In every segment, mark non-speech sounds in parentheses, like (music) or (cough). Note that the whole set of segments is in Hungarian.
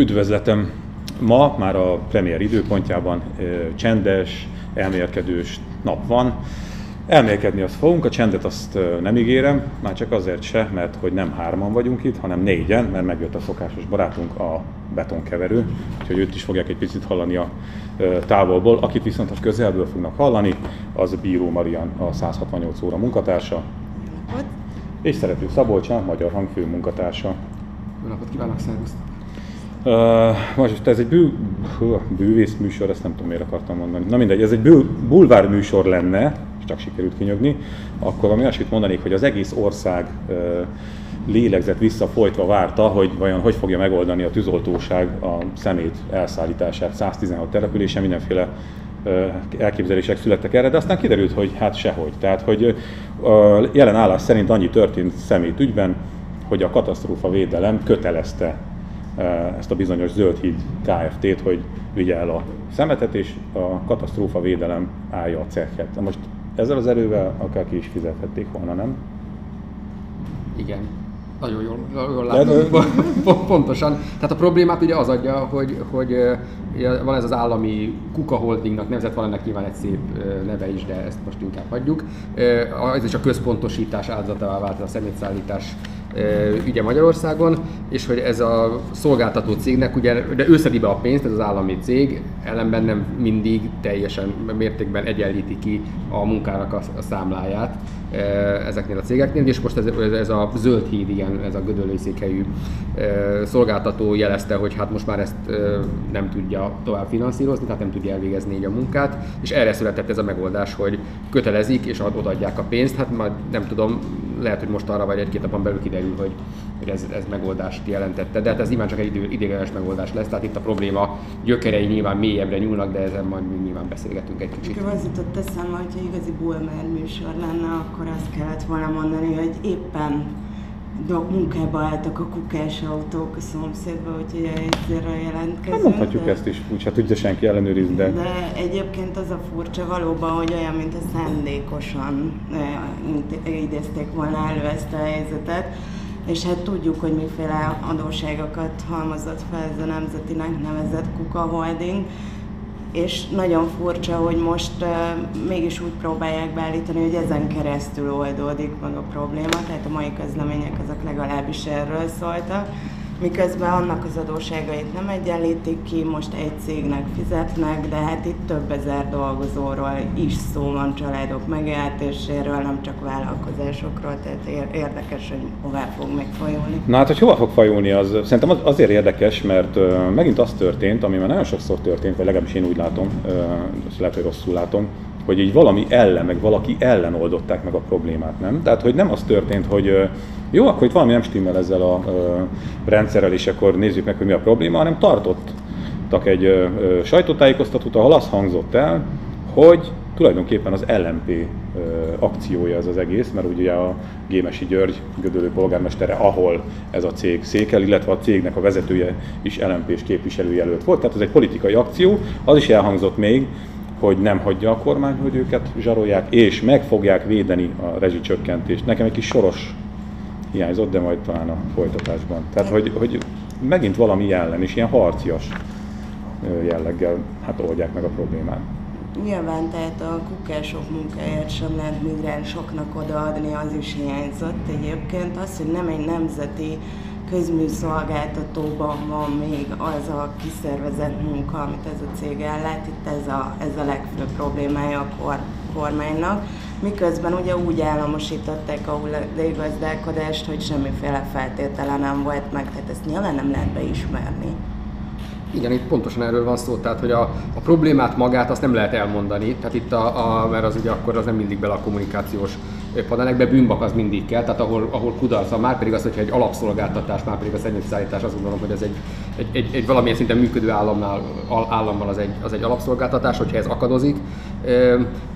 Üdvözletem! Ma már a premier időpontjában csendes, elmélkedős nap van. Elmélkedni azt fogunk, a csendet azt nem ígérem, már csak azért se, mert hogy nem hárman vagyunk itt, hanem négyen, mert megjött a szokásos barátunk, a betonkeverő, úgyhogy őt is fogják egy picit hallani a távolból. Akit viszont a közelből fognak hallani, az Bíró Marian, a 168 óra munkatársa. És Szerető Szabolcsán, Magyar Hang fő munkatársa. Jó napot kívánok, szervusztok! Most ez egy bű, bűvész műsor, ezt nem tudom miért akartam mondani. Na mindegy, ez egy bű, bulvár műsor lenne, és csak sikerült kinyögni, akkor ami olyasmit mondanék, hogy az egész ország uh, lélegzett visszafolytva várta, hogy vajon hogy fogja megoldani a tűzoltóság a szemét elszállítását 116 településen, mindenféle elképzelések születtek erre, de aztán kiderült, hogy hát sehogy. Tehát, hogy jelen állás szerint annyi történt szemét ügyben, hogy a katasztrófa védelem kötelezte ezt a bizonyos Zöldhíd Kft-t, hogy vigye el a szemetet, és a katasztrófa védelem állja a cechet. Most ezzel az erővel akár ki is fizethették volna, nem? Igen. Nagyon jól, jól látom, (laughs) pontosan. Tehát a problémát ugye az adja, hogy, hogy van ez az állami Kuka Holdingnak nevezett, van ennek nyilván egy szép neve is, de ezt most inkább hagyjuk. Ez is a központosítás áldozatává vált a szemétszállítás ügye Magyarországon, és hogy ez a szolgáltató cégnek, ugye, de ő be a pénzt, ez az állami cég, ellenben nem mindig teljesen mértékben egyenlíti ki a munkának a, a számláját ezeknél a cégeknél, és most ez, ez a zöld híd, igen, ez a gödöllői székhelyű szolgáltató jelezte, hogy hát most már ezt nem tudja tovább finanszírozni, tehát nem tudja elvégezni így a munkát, és erre született ez a megoldás, hogy kötelezik és odaadják a pénzt, hát majd nem tudom, lehet, hogy most arra vagy egy-két napon belül kiderül, hogy, hogy ez, ez megoldást jelentette, de hát ez nyilván csak egy idő, ideiglenes megoldás lesz, tehát itt a probléma gyökerei nyilván mélyebbre nyúlnak, de ezen majd még nyilván beszélgetünk egy kicsit. Nekem az jutott eszembe, hogyha igazi Bulmer műsor lenne, akkor azt kellett volna mondani, hogy éppen munkába álltak a kukás autók a szomszédba, úgyhogy egyszerre jelentkezünk. Hát mondhatjuk de, ezt is, úgyhogy tudja senki ellenőrizni, de... De egyébként az a furcsa valóban, hogy olyan, mint a szándékosan eh, idézték volna elő ezt a helyzetet, és hát tudjuk, hogy miféle adóságokat halmozott fel ez a nemzetinek nevezett Kuka Holding, és nagyon furcsa, hogy most uh, mégis úgy próbálják beállítani, hogy ezen keresztül oldódik meg a probléma, tehát a mai közlemények azok legalábbis erről szóltak miközben annak az adóságait nem egyenlítik ki, most egy cégnek fizetnek, de hát itt több ezer dolgozóról is szó van, családok megélhetéséről, nem csak vállalkozásokról, tehát érdekes, hogy hová fog még fajulni. Na hát, hogy hova fog fajulni, az szerintem azért érdekes, mert megint az történt, ami már nagyon sokszor történt, vagy legalábbis én úgy látom, lehet, hogy rosszul látom, hogy így valami ellen, meg valaki ellen oldották meg a problémát, nem? Tehát, hogy nem az történt, hogy jó, akkor itt valami nem stimmel ezzel a rendszerrel, és akkor nézzük meg, hogy mi a probléma, hanem tartottak egy sajtótájékoztatót, ahol az hangzott el, hogy tulajdonképpen az LMP akciója ez az egész, mert ugye a Gémesi György Gödölő polgármestere, ahol ez a cég székel, illetve a cégnek a vezetője is LMP-s képviselőjelölt volt, tehát ez egy politikai akció, az is elhangzott még, hogy nem hagyja a kormány, hogy őket zsarolják, és meg fogják védeni a rezsicsökkentést. Nekem egy kis soros hiányzott, de majd talán a folytatásban. Tehát, hogy, hogy megint valami ellen, és ilyen harcias jelleggel hát oldják meg a problémát. Nyilván, tehát a kukások munkáját sem lehet migránsoknak odaadni, az is hiányzott egyébként. Az, hogy nem egy nemzeti közműszolgáltatóban van még az a kiszervezett munka, amit ez a cég ellát, itt ez a, ez a legfőbb problémája a kor, kormánynak. Miközben ugye úgy államosították a hulladékgazdálkodást, hogy semmiféle feltétele nem volt meg, tehát ezt nyilván nem lehet beismerni. Igen, itt pontosan erről van szó, tehát hogy a, a problémát magát azt nem lehet elmondani, tehát itt a, a, mert az ugye akkor az nem mindig bele a kommunikációs panelekbe, bűnbak az mindig kell, tehát ahol, ahol kudarc van, már pedig az, hogyha egy alapszolgáltatás, már pedig a szennyvízszállítás, azt gondolom, hogy ez egy, egy, egy, egy valamilyen szinten működő államnál, állammal az egy, az egy alapszolgáltatás, hogyha ez akadozik,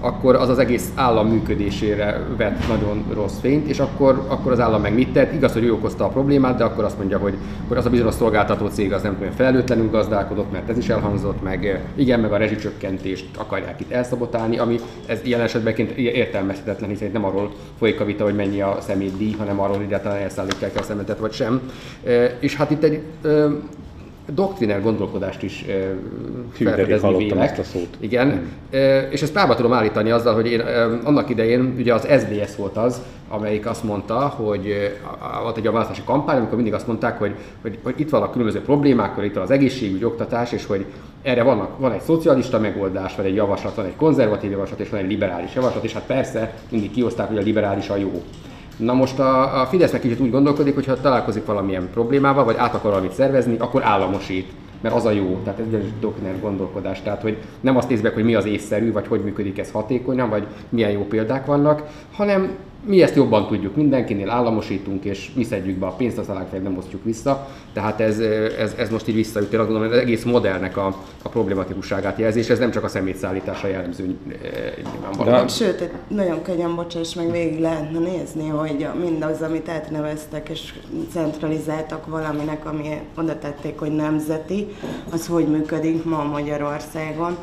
akkor az az egész állam működésére vet nagyon rossz fényt, és akkor, akkor az állam meg mit tett? Igaz, hogy ő okozta a problémát, de akkor azt mondja, hogy, hogy az a bizonyos szolgáltató cég az nem tudom, felelőtlenül gazdálkodott, mert ez is elhangzott, meg igen, meg a rezsicsökkentést akarják itt elszabotálni, ami ez jelen esetben értelmezhetetlen, hiszen itt nem arról folyik a vita, hogy mennyi a szemétdíj, hanem arról, hogy egyáltalán elszállítják a szemetet vagy sem. És hát itt egy doktriner gondolkodást is felfedezni vélek. ezt a szót. Igen, hmm. és ezt párba tudom állítani azzal, hogy én annak idején, ugye az SDS volt az, amelyik azt mondta, hogy volt egy a választási kampány, amikor mindig azt mondták, hogy, hogy, hogy itt vannak különböző problémák, hogy itt van az egészségügy, oktatás, és hogy erre vannak, van egy szocialista megoldás, vagy egy javaslat, van egy konzervatív javaslat, és van egy liberális javaslat, és hát persze mindig kioszták, hogy a liberális a jó. Na most a, a Fidesz meg kicsit úgy gondolkodik, hogy ha találkozik valamilyen problémával, vagy át akar valamit szervezni, akkor államosít mert az a jó, tehát ez egy doktrinár gondolkodás, tehát hogy nem azt nézve, hogy mi az észszerű, vagy hogy működik ez hatékonyan, vagy milyen jó példák vannak, hanem mi ezt jobban tudjuk, mindenkinél államosítunk, és mi szedjük be a pénzt, aztán fel nem osztjuk vissza. Tehát ez, ez, ez most így visszajut. Én azt gondolom, hogy az egész modellnek a, a problematikusságát jelzi, és ez nem csak a szemétszállításra jellemző nyilvánvalóan. Sőt, nagyon könnyen, bocsáss meg, végig lehetne nézni, hogy mindaz, amit átneveztek és centralizáltak valaminek, ami oda tették, hogy nemzeti, az hogy működik ma Magyarországon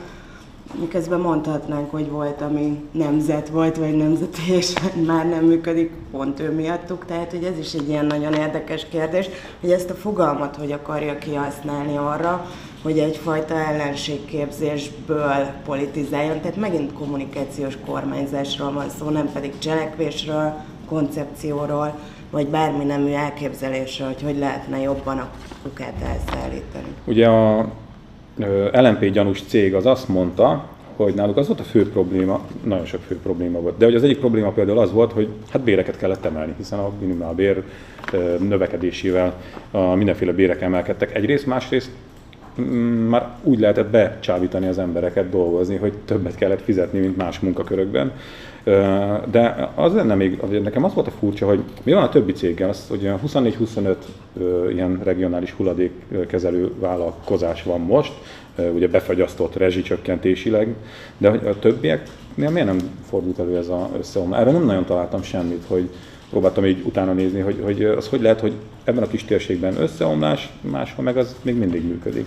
miközben mondhatnánk, hogy volt, ami nemzet volt, vagy nemzeti, és már nem működik pont ő miattuk. Tehát, hogy ez is egy ilyen nagyon érdekes kérdés, hogy ezt a fogalmat hogy akarja kihasználni arra, hogy egyfajta ellenségképzésből politizáljon. Tehát megint kommunikációs kormányzásról van szó, nem pedig cselekvésről, koncepcióról, vagy bármi nemű elképzelésről, hogy hogy lehetne jobban a kukát elszállítani. Ugye a LMP gyanús cég az azt mondta, hogy náluk az volt a fő probléma, nagyon sok fő probléma volt, de hogy az egyik probléma például az volt, hogy hát béreket kellett emelni, hiszen a minimálbér növekedésével a mindenféle bérek emelkedtek egyrészt, másrészt már úgy lehetett becsábítani az embereket dolgozni, hogy többet kellett fizetni, mint más munkakörökben. De az lenne még, nekem az volt a furcsa, hogy mi van a többi céggel, az, hogy 24-25 ilyen regionális hulladékkezelő vállalkozás van most, ugye befagyasztott rezsicsökkentésileg, de a többieknél miért nem fordult elő ez az összeomlás? Erre nem nagyon találtam semmit, hogy próbáltam így utána nézni, hogy, hogy az hogy lehet, hogy ebben a kis térségben összeomlás, máshol meg az még mindig működik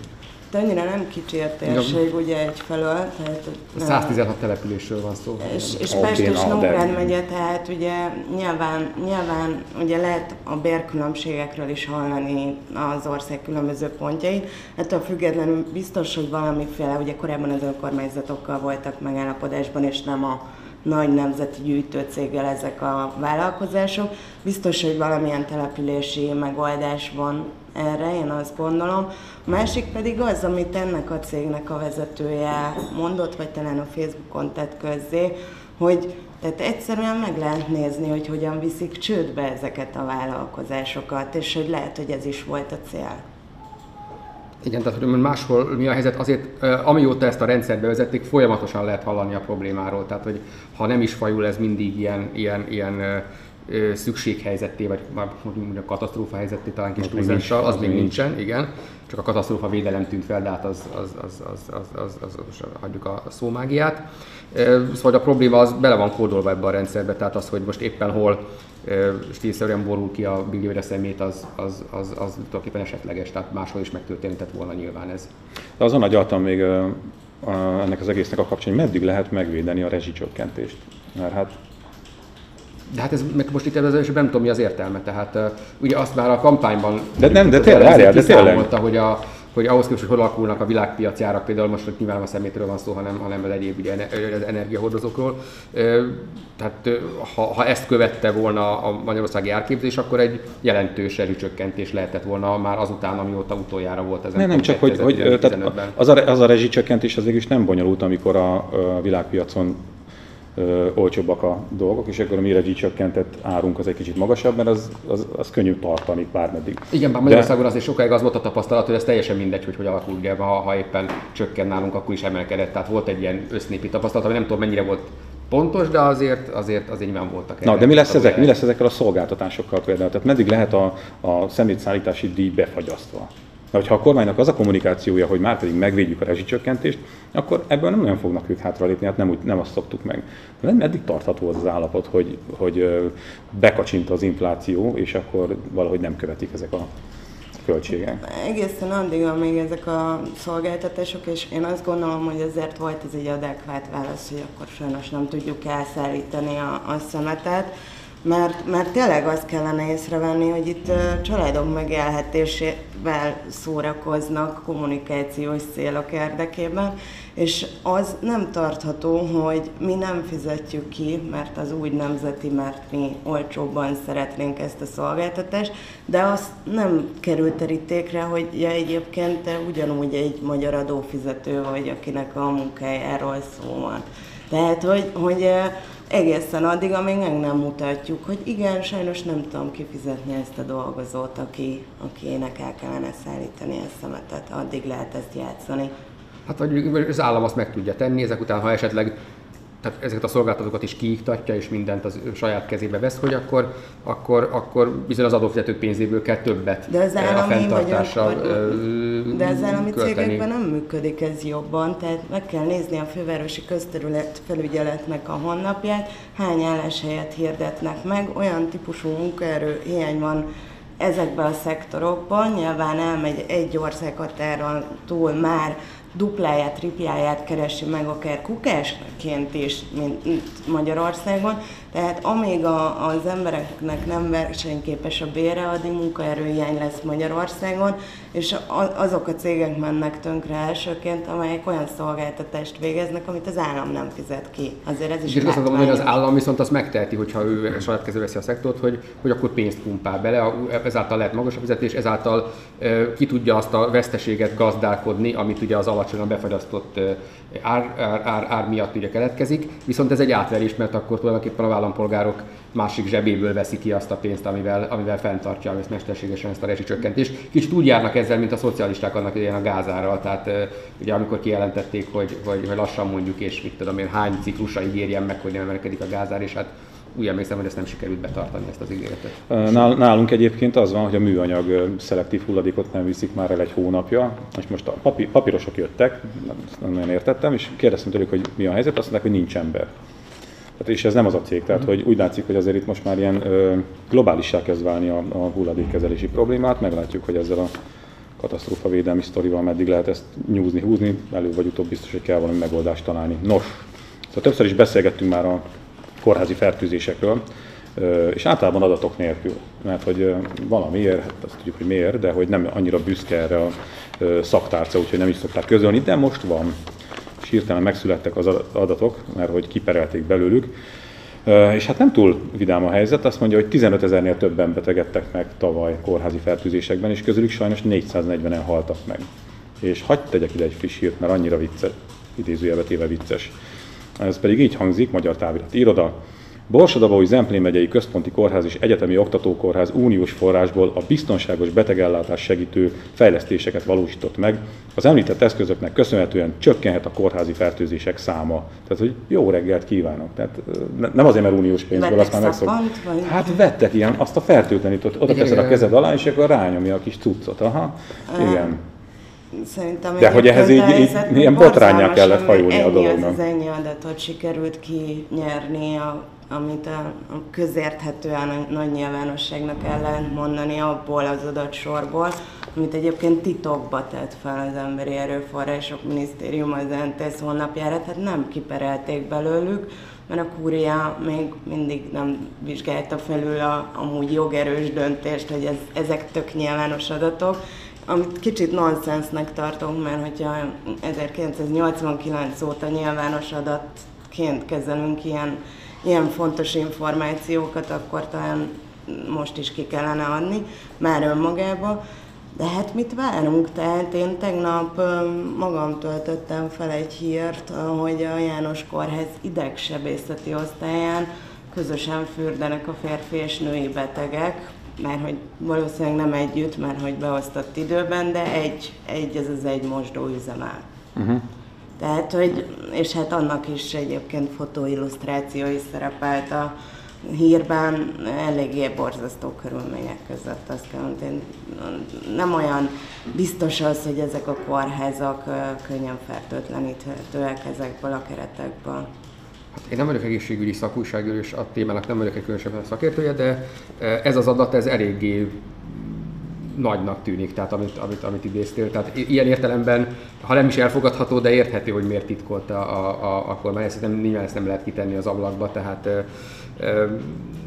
de annyira nem kicsi a térség, ugye egyfelől. Tehát, 116 településről van szó. És, és Pest és Nógrád megye, tehát ugye nyilván, nyilván ugye lehet a bérkülönbségekről is hallani az ország különböző pontjait. Ettől függetlenül biztos, hogy valamiféle, ugye korábban az önkormányzatokkal voltak megállapodásban, és nem a nagy nemzeti gyűjtőcéggel ezek a vállalkozások. Biztos, hogy valamilyen települési megoldás van erre, én azt gondolom. A másik pedig az, amit ennek a cégnek a vezetője mondott, vagy talán a Facebookon tett közzé, hogy tehát egyszerűen meg lehet nézni, hogy hogyan viszik csődbe ezeket a vállalkozásokat, és hogy lehet, hogy ez is volt a cél. Igen, tehát hogy máshol mi a helyzet, azért amióta ezt a rendszert bevezették, folyamatosan lehet hallani a problémáról. Tehát, hogy ha nem is fajul ez mindig ilyen, ilyen, ilyen szükséghelyzetté, vagy mondjuk a katasztrófa helyzetté talán kis túlzással, az, az még nincsen, nincs. igen. Csak a katasztrófa védelem tűnt fel, de hát az, az, az, az, az, az, az, az hagyjuk a szómágiát. Szóval a probléma az bele van kódolva ebbe a rendszerbe, tehát az, hogy most éppen hol stílszerűen borul ki a billióra szemét, az, az, az, az tulajdonképpen esetleges, tehát máshol is megtörténhetett volna nyilván ez. De azon agyaltam még ennek az egésznek a kapcsán, hogy meddig lehet megvédeni a rezsicsökkentést. Mert hát de hát ez meg most itt ebben az nem tudom mi az értelme, tehát ugye azt már a kampányban de nem, de tényleg, de tényleg. hogy a, hogy ahhoz képest, hogy hol alakulnak a világpiaci árak, például most hogy nyilván a szemétről van szó, hanem, hanem az egyéb ugye, az energiahordozókról. Tehát ha, ha, ezt követte volna a magyarországi árképzés, akkor egy jelentős erőcsökkentés lehetett volna már azután, amióta utoljára volt ez. Nem, nem csak, hogy, hogy tehát az, a, az a rezsicsökkentés az is nem bonyolult, amikor a, a világpiacon ö, olcsóbbak a dolgok, és akkor a mire csökkentett árunk az egy kicsit magasabb, mert az, az, az könnyű tartani bármeddig. Igen, bár Magyarországon azért sokáig az volt a tapasztalat, hogy ez teljesen mindegy, hogy hogy alakul, ugye, ha, ha éppen csökken nálunk, akkor is emelkedett. Tehát volt egy ilyen össznépi tapasztalat, ami nem tudom mennyire volt pontos, de azért, azért, azért nyilván voltak. Na, de mi lesz, ezek, mi lesz ezekkel a szolgáltatásokkal például? Tehát meddig lehet a, a szemétszállítási díj befagyasztva? Mert ha a kormánynak az a kommunikációja, hogy már pedig megvédjük a rezsicsökkentést, akkor ebből nem nagyon fognak ők hátralépni, hát nem, úgy, nem azt szoktuk meg. De nem eddig tartható az, az állapot, hogy, hogy bekacsint az infláció, és akkor valahogy nem követik ezek a költségek. Egészen addig, amíg ezek a szolgáltatások, és én azt gondolom, hogy ezért volt ez egy adekvát válasz, hogy akkor sajnos nem tudjuk elszállítani a, a szemetet mert, mert tényleg azt kellene észrevenni, hogy itt családok megélhetésével szórakoznak kommunikációs célok érdekében, és az nem tartható, hogy mi nem fizetjük ki, mert az úgy nemzeti, mert mi olcsóbban szeretnénk ezt a szolgáltatást, de az nem került terítékre, hogy ja, egyébként te ugyanúgy egy magyar adófizető vagy, akinek a munkájáról szó. Tehát, hogy, hogy egészen addig, amíg meg nem mutatjuk, hogy igen, sajnos nem tudom kifizetni ezt a dolgozót, aki, akinek el kellene szállítani a szemetet, addig lehet ezt játszani. Hát vagy az állam azt meg tudja tenni, ezek után, ha esetleg tehát ezeket a szolgáltatókat is kiiktatja, és mindent az saját kezébe vesz, hogy akkor, akkor, akkor bizony az adófizetők pénzéből kell többet de az állami a fenntartással vagy, De az állami költeni. cégekben nem működik ez jobban, tehát meg kell nézni a fővárosi közterület felügyeletnek a honlapját, hány álláshelyet hirdetnek meg, olyan típusú munkaerő hiány van ezekben a szektorokban, nyilván elmegy egy országhatáron túl már dupláját, tripláját keresi meg akár kukásként is, mint Magyarországon. Tehát amíg a, az embereknek nem versenyképes a bére, addig munkaerőhiány lesz Magyarországon, és azok a cégek mennek tönkre elsőként, amelyek olyan szolgáltatást végeznek, amit az állam nem fizet ki. Azért ez is azt mondom, hogy az állam viszont azt megteheti, hogyha ő saját kezű veszi a szektort, hogy, hogy akkor pénzt pumpál bele, ezáltal lehet magas a fizetés, ezáltal ki tudja azt a veszteséget gazdálkodni, amit ugye az alacsonyan befagyasztott ár, ár, ár, ár miatt ugye keletkezik, viszont ez egy átverés, mert akkor tulajdonképpen a állampolgárok másik zsebéből veszi ki azt a pénzt, amivel, amivel fenntartja ezt mesterségesen ezt a rezsicsökkentést. Kicsit úgy járnak ezzel, mint a szocialisták annak idején a gázárral, tehát ugye amikor kijelentették, hogy, hogy, hogy lassan mondjuk, és mit tudom én, hány ciklusra ígérjen meg, hogy nem emelkedik a gázár, és hát úgy emlékszem, hogy ezt nem sikerült betartani, ezt az ígéretet. Nálunk egyébként az van, hogy a műanyag szelektív hulladékot nem viszik már el egy hónapja, és most a papí- papírosok jöttek, nem nagyon értettem, és kérdeztem tőlük, hogy mi a helyzet, azt mondták, hogy nincs ember. Tehát, és ez nem az a cég, tehát hogy úgy látszik, hogy azért itt most már ilyen ö, globálissá kezd válni a, a hulladékkezelési problémát, meglátjuk, hogy ezzel a katasztrófa védelmi sztorival meddig lehet ezt nyúzni, húzni, előbb vagy utóbb biztos, hogy kell valami megoldást találni. Nos, szóval többször is beszélgettünk már a kórházi fertőzésekről, és általában adatok nélkül, mert hogy valamiért, hát azt tudjuk, hogy miért, de hogy nem annyira büszke erre a szaktárca, úgyhogy nem is szokták közölni, de most van. Hirtelen megszülettek az adatok, mert hogy kiperelték belőlük. És hát nem túl vidám a helyzet, azt mondja, hogy 15 ezernél többen betegedtek meg tavaly kórházi fertőzésekben, és közülük sajnos 440-en haltak meg. És hagyd tegyek ide egy friss hírt, mert annyira vicces, idézőjelbe téve vicces. Ez pedig így hangzik, Magyar Távirat Iroda. Borsodabói Zemplén megyei Központi Kórház és Egyetemi Oktatókórház uniós forrásból a biztonságos betegellátás segítő fejlesztéseket valósított meg. Az említett eszközöknek köszönhetően csökkenhet a kórházi fertőzések száma. Tehát, hogy jó reggelt kívánok. Tehát nem azért, mert uniós pénzből, azt már megszok. Hát vettek ilyen, azt a fertőtlenítőt, oda teszed a kezed alá, és akkor rányomja a kis cuccot. Aha, igen. Szerintem De hogy ehhez így, így milyen botrányá kellett fajulni a dolognak. Az ennyi adatot sikerült kinyerni, a, amit a, a közérthetően a nagy nyilvánosságnak ellen mondani abból az adatsorból, amit egyébként titokba tett fel az Emberi Erőforrások Minisztérium az NTSZ honlapjára, tehát nem kiperelték belőlük, mert a kúria még mindig nem vizsgálta felül a amúgy jogerős döntést, hogy ez, ezek tök nyilvános adatok, amit kicsit nonsensnek tartunk, mert hogyha 1989 óta nyilvános adatként kezelünk ilyen, ilyen fontos információkat, akkor talán most is ki kellene adni, már önmagába. De hát mit várunk? Tehát én tegnap magam töltöttem fel egy hírt, hogy a János Kórház idegsebészeti osztályán közösen fürdenek a férfi és női betegek, mert hogy valószínűleg nem együtt, mert hogy beosztott időben, de egy, egy ez az egy mosdó üzemel. Uh-huh. Tehát, hogy, és hát annak is egyébként fotóillusztráció is szerepelt a hírben, eléggé borzasztó körülmények között, azt kell mondani. Nem olyan biztos az, hogy ezek a kórházak könnyen fertőtleníthetőek ezekből a keretekből. Én nem vagyok egészségügyi szakújságíró, és a témának nem vagyok egy különösebben szakértője, de e, ez az adat, ez eléggé nagynak tűnik, tehát amit, amit, amit idéztél. Tehát ilyen értelemben, ha nem is elfogadható, de érthető, hogy miért titkolta a, a, a kormány. Ezt nyilván ezt nem lehet kitenni az ablakba, tehát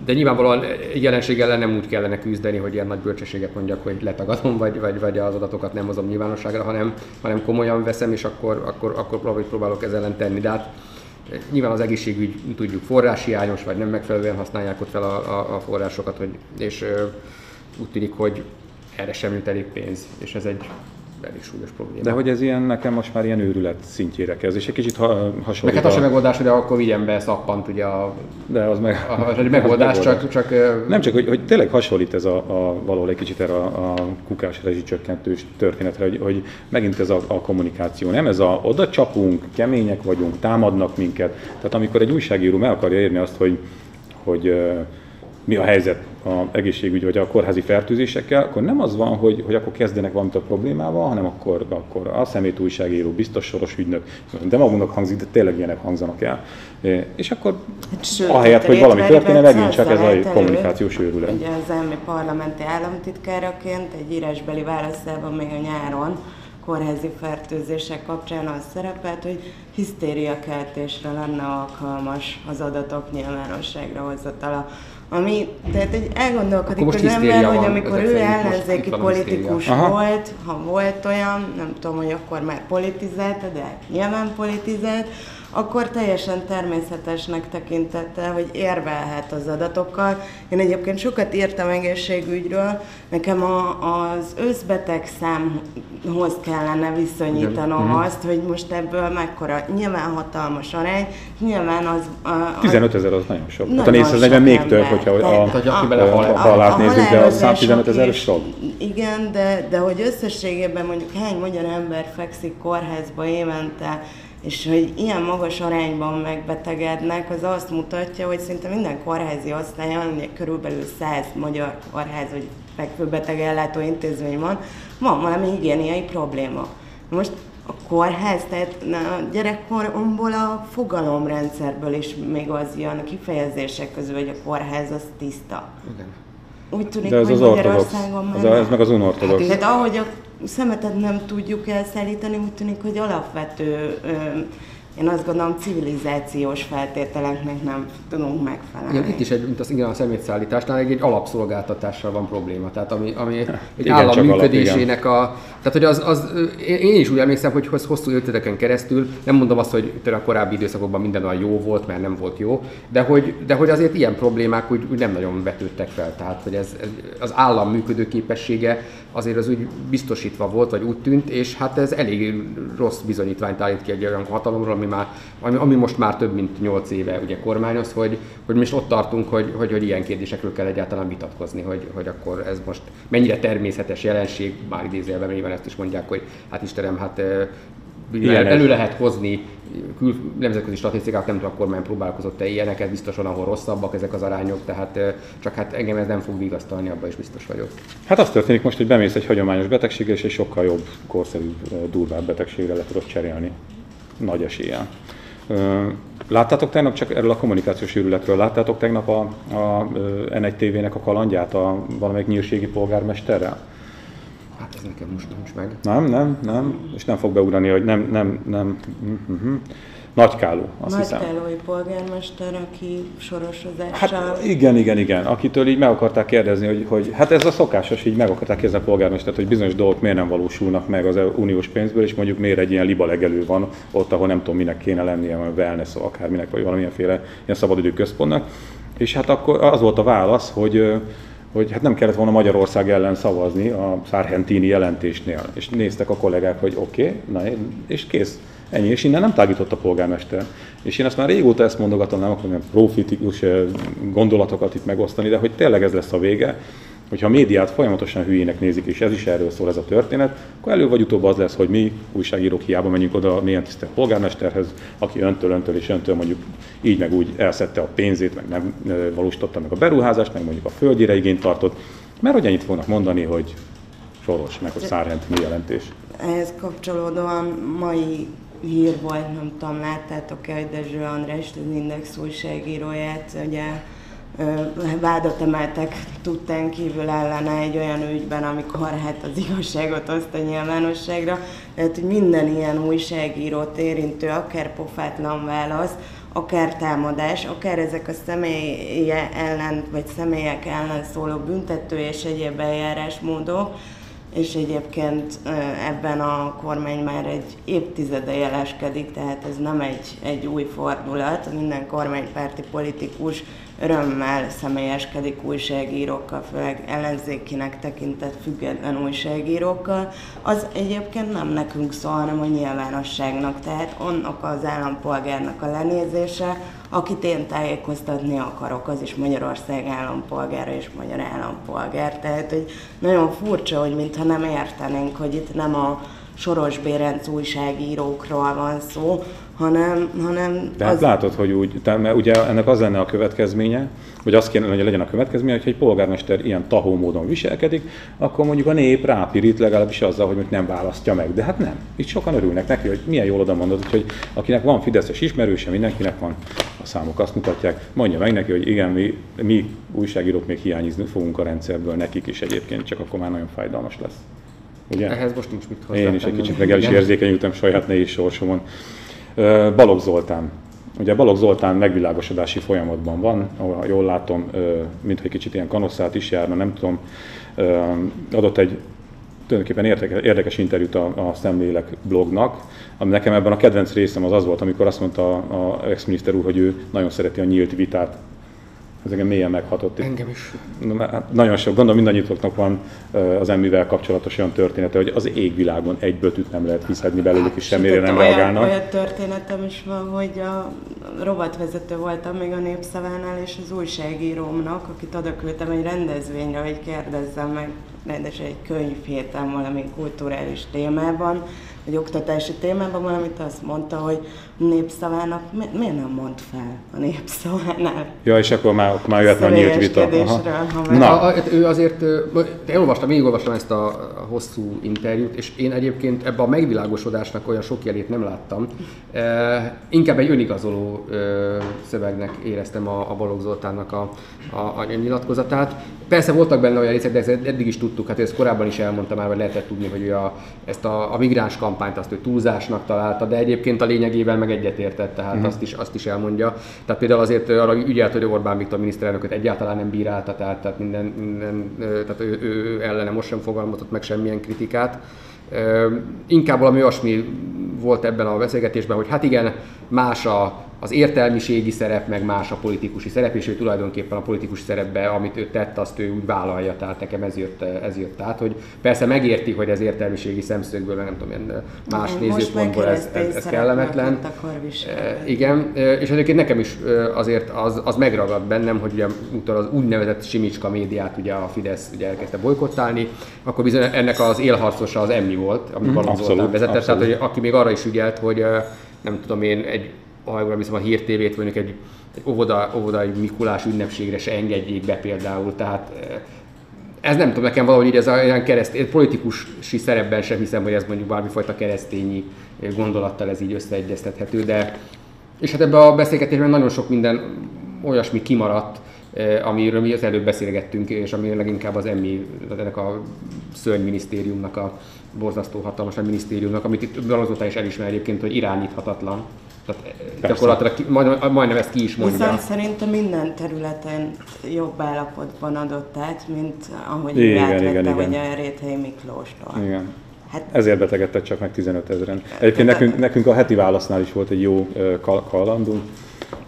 de nyilvánvalóan jelenség ellen nem úgy kellene küzdeni, hogy ilyen nagy bölcsességet mondjak, hogy letagadom, vagy, vagy, vagy az adatokat nem hozom nyilvánosságra, hanem, hanem komolyan veszem, és akkor, akkor, akkor próbálok ezzel ellen tenni. De hát nyilván az egészségügy, tudjuk, forráshiányos, vagy nem megfelelően használják ott fel a, a, a forrásokat, hogy, és úgy tűnik, hogy erre sem jut elég pénz, és ez egy elég súlyos probléma. De hogy ez ilyen, nekem most már ilyen őrület szintjére kezd, és egy kicsit ha, hasonlít. Hát az a... megoldás, hogy akkor vigyen be szappant ugye a, de az meg, a, a, a megoldás, csak, csak... Nem csak, hogy, hogy tényleg hasonlít ez a, a valahol egy kicsit erre a, a kukás rezsicsökkentős történetre, hogy, hogy megint ez a, a kommunikáció, nem ez a oda csapunk, kemények vagyunk, támadnak minket. Tehát amikor egy újságíró meg akarja érni azt, hogy, hogy mi a helyzet a egészségügy vagy a kórházi fertőzésekkel, akkor nem az van, hogy, hogy akkor kezdenek valamit a problémával, hanem akkor, akkor a szemét újságíró, biztos soros ügynök, de magunknak hangzik, de tényleg ilyenek hangzanak el. És akkor sőt, ahelyett, hogy valami történne, megint csak ez a kommunikációs őrület. Ugye az elmi parlamenti államtitkáraként egy írásbeli válaszában még a nyáron kórházi fertőzések kapcsán az szerepelt, hogy hisztériakeltésre lenne alkalmas az adatok nyilvánosságra hozatala. Ami, tehát egy elgondolkodik az ember, hogy amikor ő ellenzéki politikus volt, ha volt olyan, nem tudom, hogy akkor már politizált, de nyilván politizált, akkor teljesen természetesnek tekintette, hogy érvelhet az adatokkal. Én egyébként sokat írtam egészségügyről, nekem a, az összbeteg számhoz kellene viszonyítanom Igen. Azt, hogy most ebből mekkora, nyilván hatalmas arány, nyilván az... A, a 15 ezer az nagyon sok. Nagyon hát a 440 még több, hogyha a, a, a, a halát nézzük, de a 115 ezer sok. Igen, de, de hogy összességében mondjuk hány magyar ember fekszik kórházba évente, és hogy ilyen magas arányban megbetegednek, az azt mutatja, hogy szinte minden kórházi osztályon, körülbelül 100 magyar kórház vagy fekvőbeteg ellátó intézmény van, van valami higiéniai probléma. Most a kórház, tehát a gyerekkoromból a fogalomrendszerből is még az jön a kifejezések közül, hogy a kórház az tiszta. Igen. Úgy tűnik, De ez hogy az Magyarországon ortodox. Ez, ez meg az unortodox. Hát, tehát ahogy a szemetet nem tudjuk elszállítani, úgy tűnik, hogy alapvető én azt gondolom, civilizációs feltételeknek nem tudunk megfelelni. Igen, itt is egy, mint az, igen, a szemétszállításnál egy, egy alapszolgáltatással van probléma. Tehát ami, ami egy igen, állam működésének alap, a... Tehát, hogy az, az, én is úgy emlékszem, hogy hosszú évtizedeken keresztül, nem mondom azt, hogy a korábbi időszakokban minden olyan jó volt, mert nem volt jó, de hogy, de hogy azért ilyen problémák úgy, úgy nem nagyon vetődtek fel. Tehát, hogy ez, az állam működőképessége azért az úgy biztosítva volt, vagy úgy tűnt, és hát ez elég rossz bizonyítványt állít ki egy olyan hatalomról, ami, már, ami, ami most már több mint 8 éve ugye kormányoz, hogy, hogy most ott tartunk, hogy, hogy, hogy ilyen kérdésekről kell egyáltalán vitatkozni, hogy, hogy akkor ez most mennyire természetes jelenség, már idézélben nyilván ezt is mondják, hogy hát Istenem, hát el, elő lehet hozni kül, nemzetközi statisztikák, nem tudom, a kormány próbálkozott-e ilyeneket, biztosan ahol rosszabbak ezek az arányok, tehát csak hát engem ez nem fog vigasztalni, abban is biztos vagyok. Hát az történik most, hogy bemész egy hagyományos betegségre, és egy sokkal jobb, korszerűbb, durvább betegségre le tudod cserélni. Nagy eséllyel. Láttátok tegnap csak erről a kommunikációs űrületről, láttátok tegnap a, a N1 TV-nek a kalandját a valamelyik nyírségi polgármesterrel? Hát ez nekem most nincs meg. Nem, nem, nem, és nem fog beugrani, hogy nem, nem, nem. Uh-huh. Nagykáló, azt Nagy hiszem. Nagykálói polgármester, aki sorosozással... Hát igen, igen, igen. Akitől így meg akarták kérdezni, hogy, hogy hát ez a szokásos, így meg akarták kérdezni a polgármestert, hogy bizonyos dolgok miért nem valósulnak meg az uniós pénzből, és mondjuk miért egy ilyen liba legelő van ott, ahol nem tudom minek kéne lennie, vagy wellness, akárminek, vagy valamilyenféle ilyen szabadidő központnak. És hát akkor az volt a válasz, hogy hogy hát nem kellett volna Magyarország ellen szavazni a Szárhentini jelentésnél. És néztek a kollégák, hogy oké, okay, na és kész. Ennyi, és innen nem tágított a polgármester. És én ezt már régóta ezt mondogatom, nem akarom profitikus eh, gondolatokat itt megosztani, de hogy tényleg ez lesz a vége, hogyha a médiát folyamatosan hülyének nézik, és ez is erről szól ez a történet, akkor elő vagy utóbb az lesz, hogy mi újságírók hiába menjünk oda a mélyen tisztelt polgármesterhez, aki öntől, öntől és öntől mondjuk így meg úgy elszette a pénzét, meg nem valósította meg a beruházást, meg mondjuk a földjére igényt tartott, mert hogy ennyit fognak mondani, hogy soros, meg hogy szárhent mi jelentés. Ehhez kapcsolódóan mai hír volt, nem tudom, láttátok-e, hogy Dezső András, az Index újságíróját, ugye vádat emeltek tudtán kívül ellene egy olyan ügyben, amikor hát az igazságot hozta nyilvánosságra. Tehát, hogy minden ilyen újságírót érintő, akár pofátlan válasz, akár támadás, akár ezek a személye ellen, vagy személyek ellen szóló büntető és egyéb eljárásmódok, és egyébként ebben a kormány már egy évtizede jeleskedik, tehát ez nem egy, egy új fordulat. Minden kormánypárti politikus örömmel személyeskedik újságírókkal, főleg ellenzékinek tekintett független újságírókkal, az egyébként nem nekünk szól, hanem a nyilvánosságnak. Tehát annak az állampolgárnak a lenézése, akit én tájékoztatni akarok, az is Magyarország állampolgára és magyar állampolgár. Tehát, hogy nagyon furcsa, hogy mintha nem értenénk, hogy itt nem a Soros Bérenc újságírókról van szó, hanem, hanem De hát az... látod, hogy úgy, mert ugye ennek az lenne a következménye, hogy azt kéne, hogy legyen a következménye, hogy egy polgármester ilyen tahó módon viselkedik, akkor mondjuk a nép rápirít legalábbis azzal, hogy nem választja meg. De hát nem. Itt sokan örülnek neki, hogy milyen jól oda mondod, hogy akinek van Fideszes ismerőse, mindenkinek van, a számok azt mutatják, mondja meg neki, hogy igen, mi, mi újságírók még hiányizni fogunk a rendszerből, nekik is egyébként, csak akkor már nagyon fájdalmas lesz. Ugye? Ehhez most nincs mit hozzá. Én is egy kicsit meg el is érzékenyültem saját nehéz sorsomon. Balogh Zoltán. Ugye Balogh Zoltán megvilágosodási folyamatban van, ahol jól látom, mintha egy kicsit ilyen kanosszát is járna, nem tudom, adott egy tulajdonképpen érdekes, érdekes interjút a, a Szemlélek blognak, ami nekem ebben a kedvenc részem az az volt, amikor azt mondta a, a ex-miniszter úr, hogy ő nagyon szereti a nyílt vitát ez engem mélyen meghatott. Engem is. Hát nagyon sok, gondolom mindannyiunknak van az emmivel kapcsolatos olyan története, hogy az égvilágon egy bötüt nem lehet kiszedni belőlük, és semmire nem olyan, reagálnak. Olyan történetem is van, hogy a rovatvezető voltam még a Népszavánál, és az újságírómnak, akit oda küldtem egy rendezvényre, hogy kérdezzem meg, rendes egy könyvhéten valami kulturális témában, egy oktatási témában valamit azt mondta, hogy népszavának mi, miért nem mond fel a népszavánál? Ja, és akkor már, már jöhetne a nyílt vita. Na. A, ő azért, én olvastam, én olvastam ezt a hosszú interjút, és én egyébként ebben a megvilágosodásnak olyan sok jelét nem láttam. E, inkább egy önigazoló e, szövegnek éreztem a, a Balogh Zoltánnak a, a, a nyilatkozatát. Persze voltak benne olyan részek, de ezt eddig is tudtuk, hát ezt korábban is elmondta már, vagy lehetett tudni, hogy ő a, ezt a, a migráns kampányt azt ő túlzásnak találta, de egyébként a lényegével meg egyetértett, tehát uh-huh. azt, is, azt is elmondja. Tehát például azért arra ügyelt, hogy Orbán Viktor miniszterelnököt egyáltalán nem bírálta, tehát, tehát, minden, minden, tehát ő, ő ellene most sem fogalmazott meg semmilyen kritikát. Inkább valami olyasmi volt ebben a beszélgetésben, hogy hát igen, más a, az értelmiségi szerep, meg más a politikusi szerep, és ő tulajdonképpen a politikusi szerepbe, amit ő tett, azt ő úgy vállalja, tehát nekem ez jött, ez jött át, hogy persze megérti, hogy ez értelmiségi szemszögből, meg nem tudom, ilyen más Most nézőpontból ez, ez, ez kellemetlen. E, igen, és egyébként nekem is azért az, az megragad bennem, hogy ugye az úgynevezett Simicska médiát ugye a Fidesz ugye elkezdte bolykottálni, akkor bizony ennek az élharcosa az Emmi volt, amit mm, Zoltán vezetett, tehát hogy aki még arra is ügyelt, hogy nem tudom én, egy ha jól a Hír TV-t mondjuk egy, egy óvoda, óvodai Mikulás ünnepségre se engedjék be például, tehát eh, ez nem tudom, nekem valahogy így ez olyan keresztény, politikusi szerepben sem hiszem, hogy ez mondjuk bármifajta keresztényi gondolattal ez így összeegyeztethető, de és hát ebben a beszélgetésben nagyon sok minden olyasmi kimaradt, amiről mi az előbb beszélgettünk, és ami leginkább az emmi, ennek a szörnyminisztériumnak, a borzasztó hatalmas a minisztériumnak, amit itt Balazotán is elismer egyébként, hogy irányíthatatlan. Tehát eh, Persze. gyakorlatilag majd, majdnem ezt ki is mondja. Viszont szerintem minden területen jobb állapotban adott át, mint ahogy igen, átvette, igen, igen. hogy a Réthely Miklóstól. Igen. Hát, Ezért betegedtek csak meg 15 ezeren. Egyébként nekünk, nekünk a heti válasznál is volt egy jó kalandunk.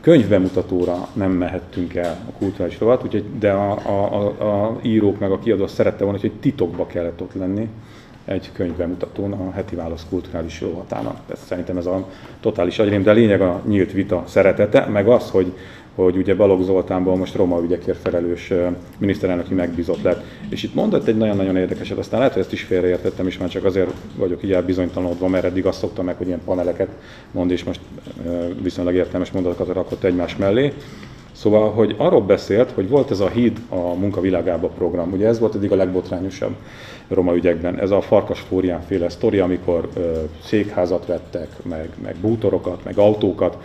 Könyvbemutatóra nem mehettünk el a kulturális rovat, úgyhogy, de a, a, a, a írók meg a kiadó szerette volna, hogy titokba kellett ott lenni egy könyvbemutatón a heti válasz kulturális rovatának. Ez szerintem ez a totális agyrém, de a lényeg a nyílt vita szeretete, meg az, hogy, hogy ugye Balogh Zoltánból most roma ügyekért felelős miniszterelnöki megbízott lett. És itt mondott egy nagyon-nagyon érdekeset, aztán lehet, hogy ezt is félreértettem, és már csak azért vagyok így elbizonytalanodva, mert eddig azt szoktam meg, hogy ilyen paneleket mond, és most viszonylag értelmes mondatokat rakott egymás mellé. Szóval, hogy arról beszélt, hogy volt ez a híd a munkavilágába program. Ugye ez volt eddig a legbotrányosabb roma ügyekben. Ez a Farkas Flórián féle sztori, amikor ö, székházat vettek, meg, meg bútorokat, meg autókat,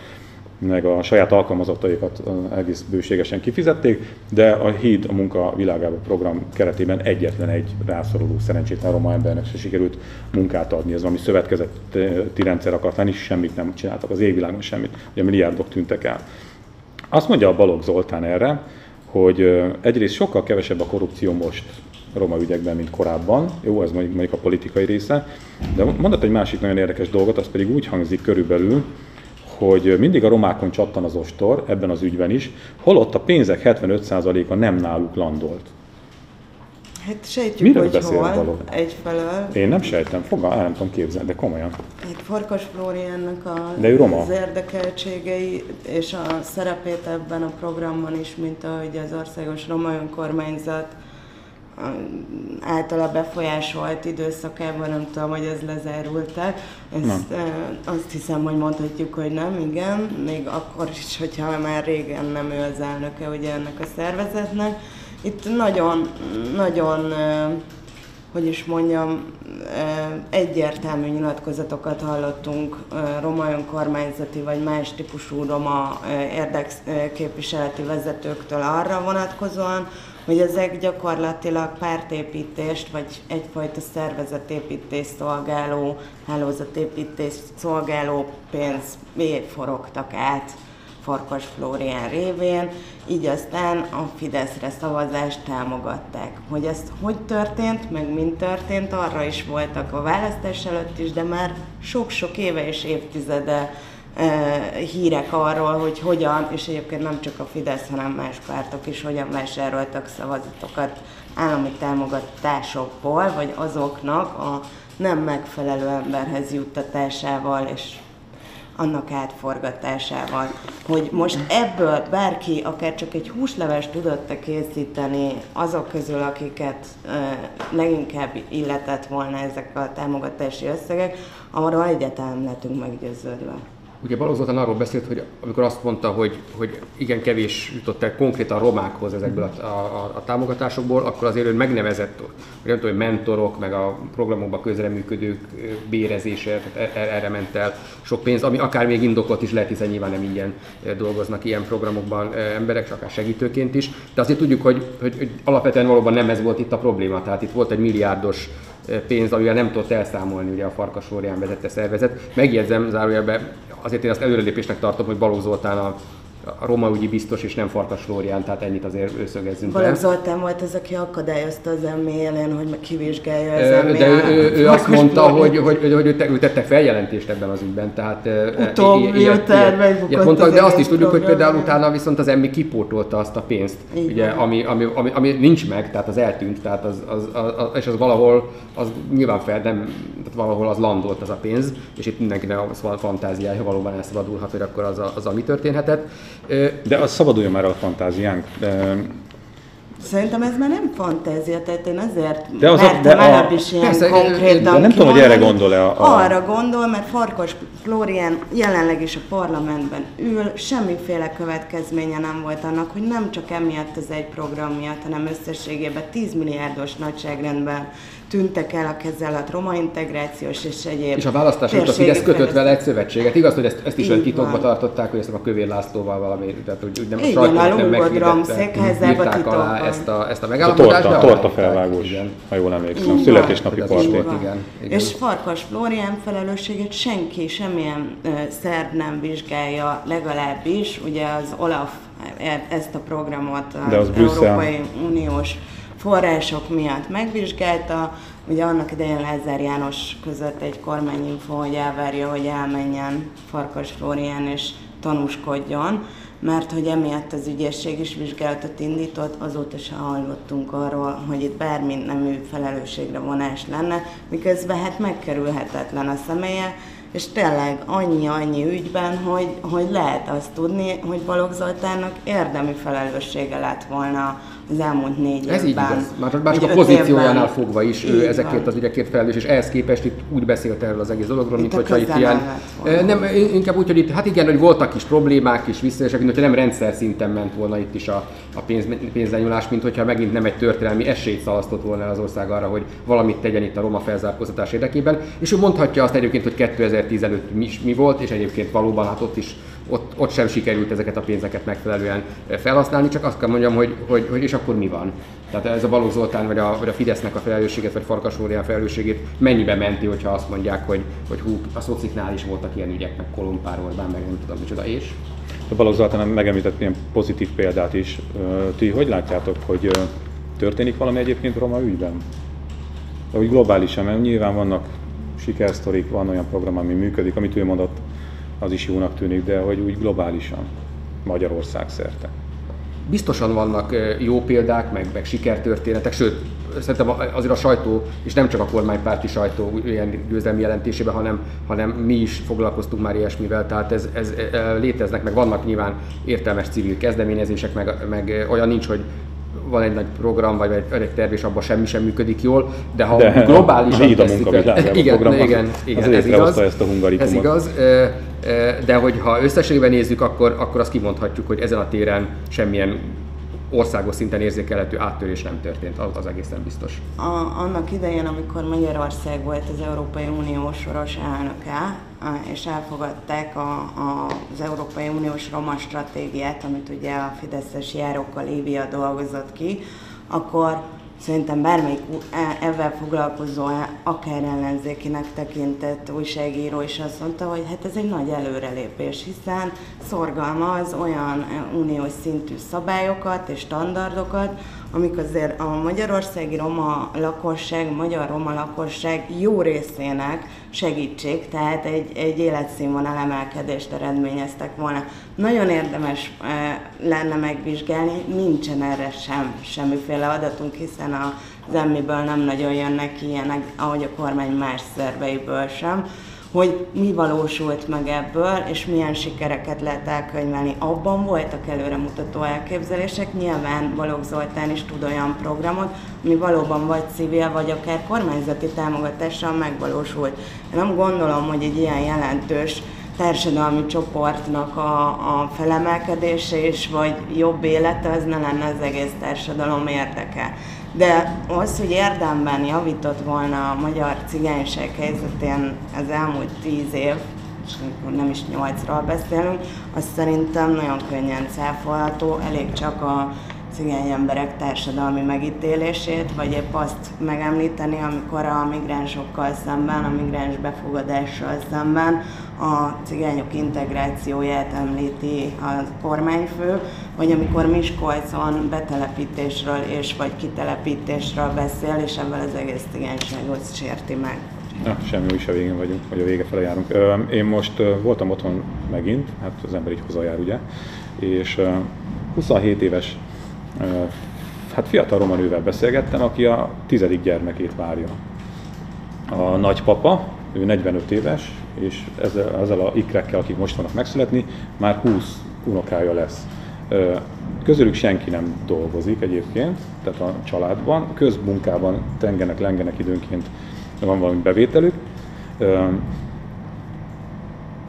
meg a saját alkalmazottaikat egész bőségesen kifizették, de a Híd a munka világába program keretében egyetlen egy rászoruló szerencsétlen roma embernek se sikerült munkát adni. Ez valami szövetkezeti rendszer akart lenni, semmit nem csináltak, az égvilágon semmit, ugye milliárdok tűntek el. Azt mondja a Balogh Zoltán erre, hogy egyrészt sokkal kevesebb a korrupció most roma ügyekben, mint korábban. Jó, ez mondjuk a politikai része. De mondott egy másik nagyon érdekes dolgot, az pedig úgy hangzik körülbelül, hogy mindig a romákon csattan az ostor, ebben az ügyben is, holott a pénzek 75%-a nem náluk landolt. Hát sejtjük, Miről hogy hol, való? egyfelől. Én nem sejtem, fogal, el nem tudom képzelni, de komolyan. Itt Farkas Flóriánnak a, de ő roma. az érdekeltségei és a szerepét ebben a programban is, mint ahogy az országos roma önkormányzat általa befolyásolt időszakában, nem tudom, hogy ez lezárult-e. Ezt, azt hiszem, hogy mondhatjuk, hogy nem, igen, még akkor is, hogyha már régen nem ő az elnöke ugye ennek a szervezetnek. Itt nagyon, nagyon hogy is mondjam, egyértelmű nyilatkozatokat hallottunk roma önkormányzati vagy más típusú roma érdekképviseleti vezetőktől arra vonatkozóan, hogy ezek gyakorlatilag pártépítést, vagy egyfajta szervezetépítést szolgáló, hálózatépítést szolgáló pénz forogtak át Farkas Flórián révén, így aztán a Fideszre szavazást támogatták. Hogy ez hogy történt, meg mind történt, arra is voltak a választás előtt is, de már sok-sok éve és évtizede hírek arról, hogy hogyan, és egyébként nem csak a Fidesz, hanem más pártok is hogyan vásároltak szavazatokat állami támogatásokból, vagy azoknak a nem megfelelő emberhez juttatásával és annak átforgatásával. Hogy most ebből bárki akár csak egy húslevest tudott készíteni azok közül, akiket e, leginkább illetett volna ezek a támogatási összegek, arról egyáltalán nem lehetünk meggyőződve. Ugye Balogh Zoltán arról beszélt, hogy amikor azt mondta, hogy, hogy igen kevés jutott el konkrétan romákhoz ezekből a, a, a támogatásokból, akkor azért ő megnevezett, hogy nem tudom, hogy mentorok, meg a programokban közreműködők bérezése, tehát e, e, erre ment el sok pénz, ami akár még indokolt is lehet, hiszen nyilván nem ingyen dolgoznak ilyen programokban emberek, akár segítőként is. De azért tudjuk, hogy, hogy, hogy alapvetően valóban nem ez volt itt a probléma. Tehát itt volt egy milliárdos pénz, amivel nem tudott elszámolni ugye a Farkas vezette szervezet. Megjegyzem zárójelben, azért én azt előrelépésnek tartom, hogy Balogh Zoltán a a Roma ügyi biztos, és nem Farkas Flórián, tehát ennyit azért őszögezzünk Balogh Zoltán volt az, aki akadályozta az elméjelen, hogy kivizsgálja az elméjelen. De ő, ő, ő azt mondta, hogy, hogy, hogy, hogy, ő tette feljelentést ebben az ügyben, tehát ilyet, ilyet mondtak, de azt is tudjuk, hogy például utána viszont az emmi kipótolta azt a pénzt, ugye, ami, ami, ami, ami, nincs meg, tehát az eltűnt, tehát az, az, az, és az valahol, az nyilván fel, nem, tehát valahol az landolt az a pénz, és itt mindenkinek van fantáziája, valóban elszabadulhat, hogy akkor az, a, az ami történhetett. De az szabaduljon már a fantáziánk. De... Szerintem ez már nem fantázia, tehát én azért de az a, de a, is ilyen persze, konkrétan De nem tudom, hogy erre gondol-e a, a... Arra gondol, mert Farkas Flórián jelenleg is a parlamentben ül, semmiféle következménye nem volt annak, hogy nem csak emiatt az egy program miatt, hanem összességében 10 milliárdos nagyságrendben tűntek el a kezelet, roma integrációs és egyéb. És a választás a Fidesz kötött vele egy szövetséget. Igaz, hogy ezt, ezt is ön titokba tartották, hogy ezt a Kövér Lászlóval valami, tehát hogy nem Igen, a sajtó nem meghirdette, alá ezt a, ezt a megállapodást. A torta, torta felvágós, igen. ha jól emlékszem, születésnapi parti. Igen, igen. És Farkas Flórián felelősségét senki, semmilyen uh, szerb nem vizsgálja, legalábbis ugye az Olaf e, ezt a programot az, az Európai Uniós források miatt megvizsgálta. Ugye annak idején Lázár János között egy kormányinfo, hogy elvárja, hogy elmenjen Farkas Flórián és tanúskodjon, mert hogy emiatt az ügyészség is vizsgálatot indított, azóta se hallottunk arról, hogy itt bármi nemű felelősségre vonás lenne, miközben hát megkerülhetetlen a személye, és tényleg annyi-annyi ügyben, hogy, hogy lehet azt tudni, hogy Balogh Zoltánnak érdemi felelőssége lett volna az elmúlt négy Ez évben. így igaz. Már, már csak a pozíciójánál fogva is így ő ezekért az ügyekért felelős, és ehhez képest itt úgy beszélt erről az egész dologról, mint hogyha itt ilyen... Nem, inkább úgy, hogy itt, hát igen, hogy voltak is problémák is visszaesek, mint hogyha nem rendszer szinten ment volna itt is a, a pénz, pénzlenyulás, mint hogyha megint nem egy történelmi esélyt szalasztott volna az ország arra, hogy valamit tegyen itt a roma felzárkóztatás érdekében. És ő mondhatja azt egyébként, hogy 2010 előtt mi, mi volt, és egyébként valóban hát ott is ott, ott sem sikerült ezeket a pénzeket megfelelően felhasználni, csak azt kell mondjam, hogy, hogy, hogy és akkor mi van? Tehát ez a Balogh Zoltán vagy a, vagy a Fidesznek a felelősséget, vagy Farkas a felelősségét mennyibe menti, hogyha azt mondják, hogy, hogy hú, a szociknál is voltak ilyen ügyek, meg Kolompár Orbán, meg nem tudom micsoda, és? A Balogh Zoltán megemlített ilyen pozitív példát is. Ti hogy látjátok, hogy történik valami egyébként Roma ügyben? De úgy globálisan, mert nyilván vannak sikersztorik, van olyan program, ami működik, amit ő mondott, az is jónak tűnik, de hogy úgy globálisan, Magyarország szerte. Biztosan vannak jó példák, meg, meg sikertörténetek, sőt, szerintem azért a sajtó, és nem csak a kormánypárti sajtó ilyen győzelmi jelentésében, hanem, hanem mi is foglalkoztunk már ilyesmivel, tehát ez, ez, ez léteznek, meg vannak nyilván értelmes civil kezdeményezések, meg, meg olyan nincs, hogy van egy nagy program, vagy egy, egy terv, és abban semmi sem működik jól, de ha de globálisan a tesszük, igen, igen, igen, igen, ez igaz, ezt a ez igaz, de hogyha összességében nézzük, akkor, akkor azt kimondhatjuk, hogy ezen a téren semmilyen országos szinten érzékelhető áttörés nem történt, az, az egészen biztos. A, annak idején, amikor Magyarország volt az Európai Unió soros elnöke, és elfogadták a, a, az Európai Uniós roma stratégiát, amit ugye a Fideszes járókkal Lívia dolgozott ki, akkor szerintem bármelyik ebben foglalkozó, akár ellenzékinek tekintett újságíró is azt mondta, hogy hát ez egy nagy előrelépés, hiszen szorgalmaz olyan uniós szintű szabályokat és standardokat, amik azért a magyarországi roma lakosság, magyar roma lakosság jó részének segítség, tehát egy, egy életszínvonal emelkedést eredményeztek volna. Nagyon érdemes e, lenne megvizsgálni, nincsen erre sem semmiféle adatunk, hiszen az emmiből nem nagyon jönnek ilyenek, ahogy a kormány más szerveiből sem hogy mi valósult meg ebből, és milyen sikereket lehet elkönyvelni. Abban voltak előremutató elképzelések, nyilván Balogh Zoltán is tud olyan programot, ami valóban vagy civil, vagy akár kormányzati támogatással megvalósult. Én nem gondolom, hogy egy ilyen jelentős társadalmi csoportnak a, a felemelkedése és vagy jobb élete, az ne lenne az egész társadalom érdeke de az, hogy érdemben javított volna a magyar cigányság helyzetén az elmúlt tíz év, és nem is nyolcról beszélünk, az szerintem nagyon könnyen cáfolható, elég csak a cigány emberek társadalmi megítélését, vagy épp azt megemlíteni, amikor a migránsokkal szemben, a migráns befogadással szemben a cigányok integrációját említi a kormányfő, vagy amikor Miskolcon betelepítésről és vagy kitelepítésről beszél, és ebből az egész cigányságot sérti meg. Na, semmi is a végén vagyunk, vagy a vége fele járunk. Én most voltam otthon megint, hát az ember így hozzájár, ugye, és 27 éves hát fiatal romanővel beszélgettem, aki a tizedik gyermekét várja. A nagypapa, ő 45 éves, és ezzel, ezzel a ikrekkel, akik most vannak megszületni, már 20 unokája lesz. Közülük senki nem dolgozik egyébként, tehát a családban, közmunkában tengenek, lengenek időnként, van valami bevételük.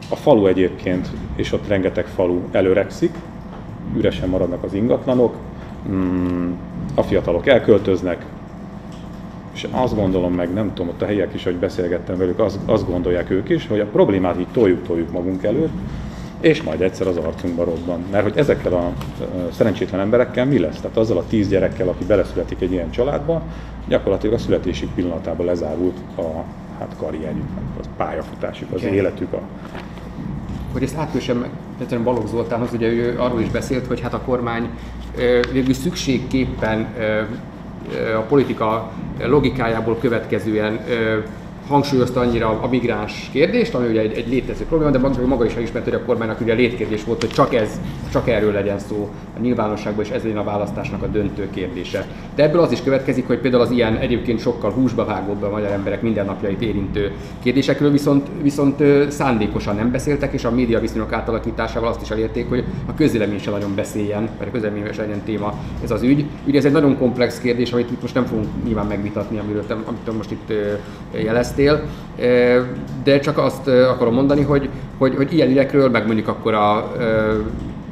A falu egyébként, és ott rengeteg falu előrekszik, üresen maradnak az ingatlanok, mm, a fiatalok elköltöznek, és azt gondolom meg, nem tudom, ott a helyiek is, hogy beszélgettem velük, azt, azt gondolják ők is, hogy a problémát így toljuk-toljuk magunk előtt, és majd egyszer az arcunkba robban. Mert hogy ezekkel a szerencsétlen emberekkel mi lesz? Tehát azzal a tíz gyerekkel, aki beleszületik egy ilyen családba, gyakorlatilag a születési pillanatában lezárult a hát karrierjük, az pályafutásuk, az okay. életük. A... Hogy ezt meg, Balogh Balogh Zoltánhoz, ugye ő arról is beszélt, hogy hát a kormány végül szükségképpen a politika logikájából következően hangsúlyozta annyira a migráns kérdést, ami ugye egy, egy létező probléma, de maga, maga is elismert, hogy a kormánynak ugye létkérdés volt, hogy csak ez, csak erről legyen szó a nyilvánosságban, és ez legyen a választásnak a döntő kérdése. De ebből az is következik, hogy például az ilyen egyébként sokkal húsba vágóbb a magyar emberek mindennapjait érintő kérdésekről viszont, viszont szándékosan nem beszéltek, és a média viszonyok átalakításával azt is elérték, hogy a közélemény sem nagyon beszéljen, vagy a közélemény sem legyen téma ez az ügy. Ugye ez egy nagyon komplex kérdés, amit itt most nem fogunk nyilván megvitatni, amiről, amit most itt jeleztem kérdeztél, de csak azt akarom mondani, hogy, hogy, hogy ilyen ügyekről, meg mondjuk akkor a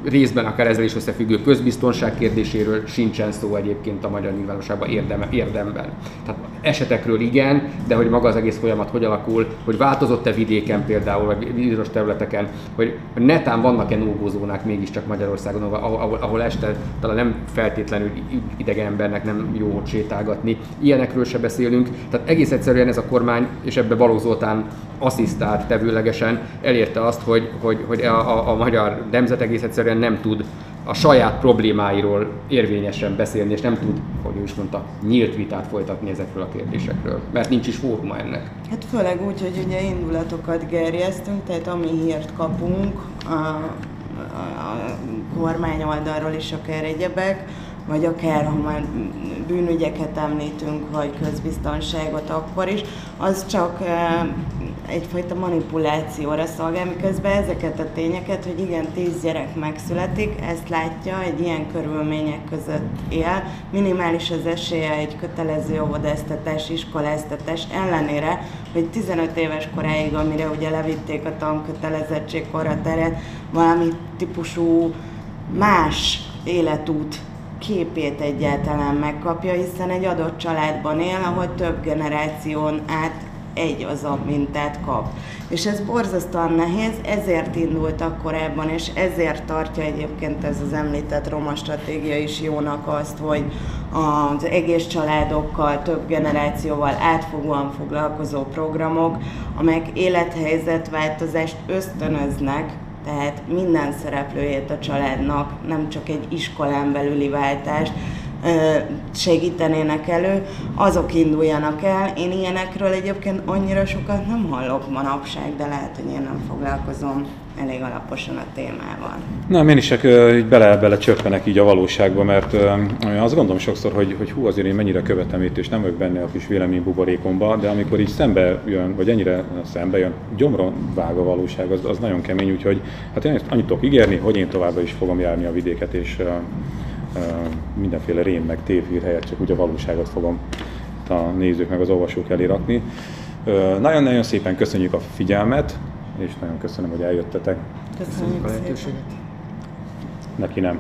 részben akár ezzel is összefüggő közbiztonság kérdéséről sincsen szó egyébként a magyar nyilvánosságban érdeme, érdemben. Tehát esetekről igen, de hogy maga az egész folyamat hogy alakul, hogy változott-e vidéken például, vagy bizonyos területeken, hogy netán vannak-e nógózónák mégiscsak Magyarországon, ahol, ahol este talán nem feltétlenül idegen embernek nem jó sétálgatni. Ilyenekről se beszélünk. Tehát egész egyszerűen ez a kormány, és ebbe Balogh Zoltán asszisztált tevőlegesen, elérte azt, hogy, hogy, hogy a, a, a magyar nemzet egész egyszerűen nem tud a saját problémáiról érvényesen beszélni, és nem tud, hogy ő is mondta, nyílt vitát folytatni ezekről a kérdésekről, mert nincs is fóruma ennek. Hát főleg úgy, hogy ugye indulatokat gerjesztünk, tehát ami hírt kapunk a, a, a kormány oldalról is akár egyebek, vagy akár ha már bűnügyeket említünk, vagy közbiztonságot, akkor is, az csak egyfajta manipulációra szolgál, miközben ezeket a tényeket, hogy igen, tíz gyerek megszületik, ezt látja, egy ilyen körülmények között él, minimális az esélye egy kötelező óvodáztatás, iskoláztatás ellenére, hogy 15 éves koráig, amire ugye levitték a tankötelezettség teret, valami típusú más életút képét egyáltalán megkapja, hiszen egy adott családban él, ahol több generáción át egy az a mintát kap. És ez borzasztóan nehéz, ezért indultak korábban, és ezért tartja egyébként ez az említett roma stratégia is jónak azt, hogy az egész családokkal, több generációval átfogóan foglalkozó programok, amelyek élethelyzetváltozást ösztönöznek, tehát minden szereplőjét a családnak, nem csak egy iskolán belüli váltást, segítenének elő, azok induljanak el. Én ilyenekről egyébként annyira sokat nem hallok manapság, de lehet, hogy én nem foglalkozom elég alaposan a témával. Nem, én is csak így bele, bele csöppenek így a valóságba, mert uh, azt gondolom sokszor, hogy, hogy hú, azért én mennyire követem itt, és nem vagyok benne a kis véleménybuborékomba, de amikor így szembe jön, vagy ennyire szembe jön, gyomron vág a valóság, az, az nagyon kemény, úgyhogy hát én annyit tudok ígérni, hogy én továbbra is fogom járni a vidéket, és mindenféle rém meg tévhír helyett csak úgy a valóságot fogom a nézők meg az olvasók elé rakni. Nagyon-nagyon szépen köszönjük a figyelmet, és nagyon köszönöm, hogy eljöttetek. Köszönjük a lehetőséget. Neki nem.